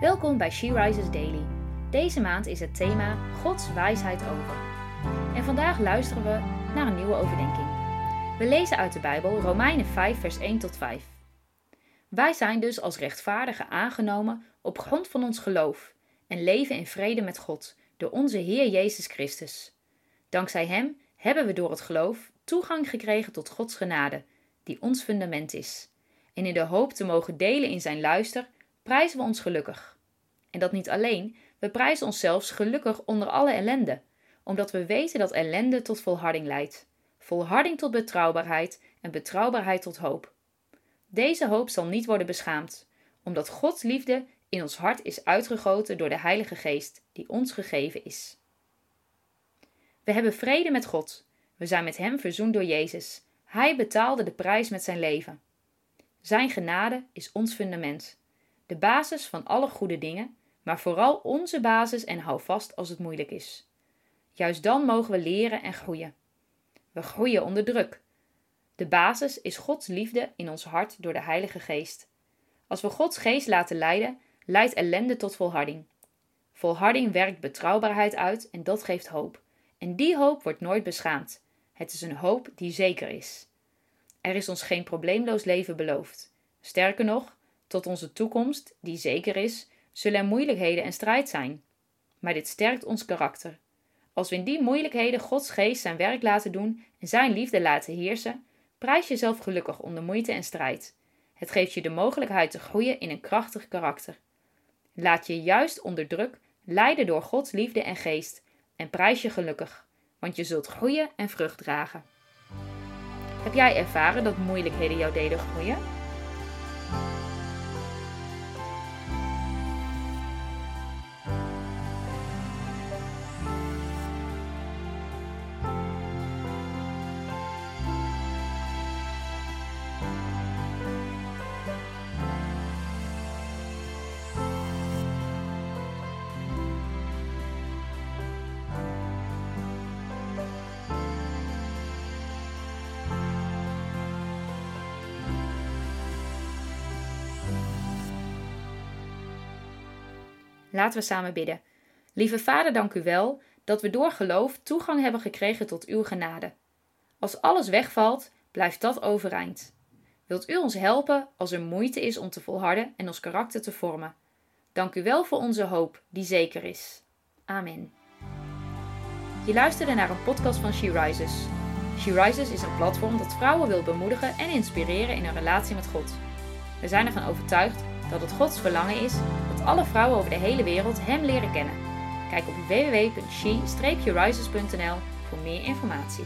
Welkom bij She Rises Daily. Deze maand is het thema Gods wijsheid over. En vandaag luisteren we naar een nieuwe overdenking. We lezen uit de Bijbel Romeinen 5, vers 1 tot 5. Wij zijn dus als rechtvaardigen aangenomen op grond van ons geloof en leven in vrede met God door onze Heer Jezus Christus. Dankzij Hem hebben we door het geloof toegang gekregen tot Gods genade, die ons fundament is. En in de hoop te mogen delen in Zijn luister, prijzen we ons gelukkig. En dat niet alleen, we prijzen onszelf gelukkig onder alle ellende, omdat we weten dat ellende tot volharding leidt, volharding tot betrouwbaarheid en betrouwbaarheid tot hoop. Deze hoop zal niet worden beschaamd, omdat Gods liefde in ons hart is uitgegoten door de Heilige Geest die ons gegeven is. We hebben vrede met God. We zijn met Hem verzoend door Jezus. Hij betaalde de prijs met zijn leven. Zijn genade is ons fundament, de basis van alle goede dingen, maar vooral onze basis en hou vast als het moeilijk is. Juist dan mogen we leren en groeien. We groeien onder druk. De basis is Gods liefde in ons hart door de Heilige Geest. Als we Gods Geest laten leiden, leidt ellende tot volharding. Volharding werkt betrouwbaarheid uit en dat geeft hoop. En die hoop wordt nooit beschaamd. Het is een hoop die zeker is. Er is ons geen probleemloos leven beloofd. Sterker nog, tot onze toekomst, die zeker is, zullen er moeilijkheden en strijd zijn. Maar dit sterkt ons karakter. Als we in die moeilijkheden Gods geest zijn werk laten doen en zijn liefde laten heersen, prijs jezelf gelukkig onder moeite en strijd. Het geeft je de mogelijkheid te groeien in een krachtig karakter. Laat je juist onder druk leiden door Gods liefde en geest en prijs je gelukkig, want je zult groeien en vrucht dragen. Heb jij ervaren dat moeilijkheden jou deden groeien? Laten we samen bidden. Lieve Vader, dank u wel dat we door geloof toegang hebben gekregen tot uw genade. Als alles wegvalt, blijft dat overeind. Wilt u ons helpen als er moeite is om te volharden en ons karakter te vormen? Dank u wel voor onze hoop, die zeker is. Amen. Je luisterde naar een podcast van She Rises. She Rises is een platform dat vrouwen wil bemoedigen en inspireren in hun relatie met God. We zijn ervan overtuigd dat het Gods verlangen is alle vrouwen over de hele wereld Hem leren kennen. Kijk op www.she-rises.nl voor meer informatie.